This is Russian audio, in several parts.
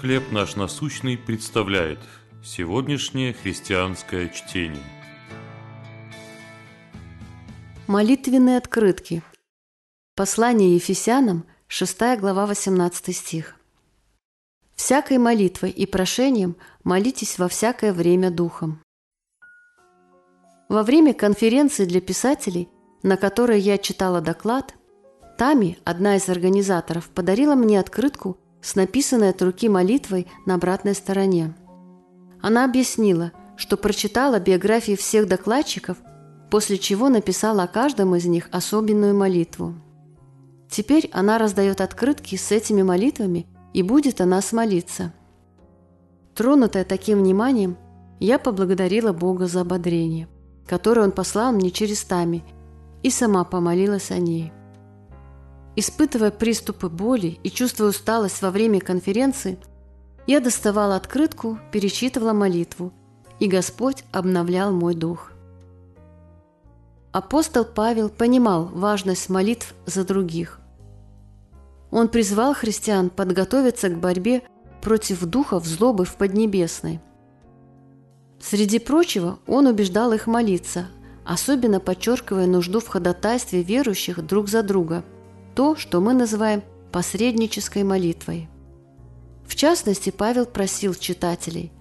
«Хлеб наш насущный» представляет сегодняшнее христианское чтение. Молитвенные открытки. Послание Ефесянам, 6 глава, 18 стих. «Всякой молитвой и прошением молитесь во всякое время Духом». Во время конференции для писателей, на которой я читала доклад, Тами, одна из организаторов, подарила мне открытку с написанной от руки молитвой на обратной стороне. Она объяснила, что прочитала биографии всех докладчиков, после чего написала о каждом из них особенную молитву. Теперь она раздает открытки с этими молитвами и будет о нас молиться. Тронутая таким вниманием, я поблагодарила Бога за ободрение, которое Он послал мне через Тами, и сама помолилась о ней. Испытывая приступы боли и чувствуя усталость во время конференции, я доставала открытку, перечитывала молитву, и Господь обновлял мой дух. Апостол Павел понимал важность молитв за других. Он призвал христиан подготовиться к борьбе против духов злобы в Поднебесной. Среди прочего, он убеждал их молиться, особенно подчеркивая нужду в ходатайстве верующих друг за друга – то, что мы называем посреднической молитвой. В частности, Павел просил читателей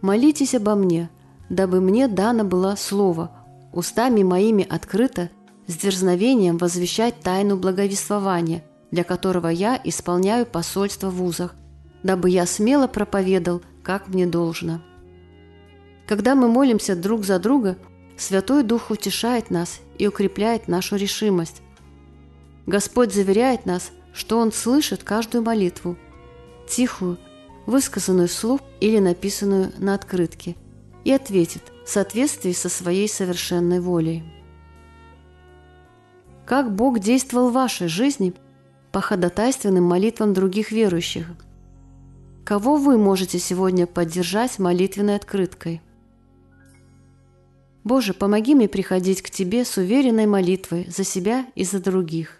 «Молитесь обо мне, дабы мне дано было слово, устами моими открыто, с дерзновением возвещать тайну благовествования, для которого я исполняю посольство в узах, дабы я смело проповедал, как мне должно». Когда мы молимся друг за друга, Святой Дух утешает нас и укрепляет нашу решимость, Господь заверяет нас, что Он слышит каждую молитву, тихую, высказанную вслух или написанную на открытке, и ответит в соответствии со своей совершенной волей. Как Бог действовал в вашей жизни по ходатайственным молитвам других верующих? Кого вы можете сегодня поддержать молитвенной открыткой? Боже, помоги мне приходить к Тебе с уверенной молитвой за себя и за других.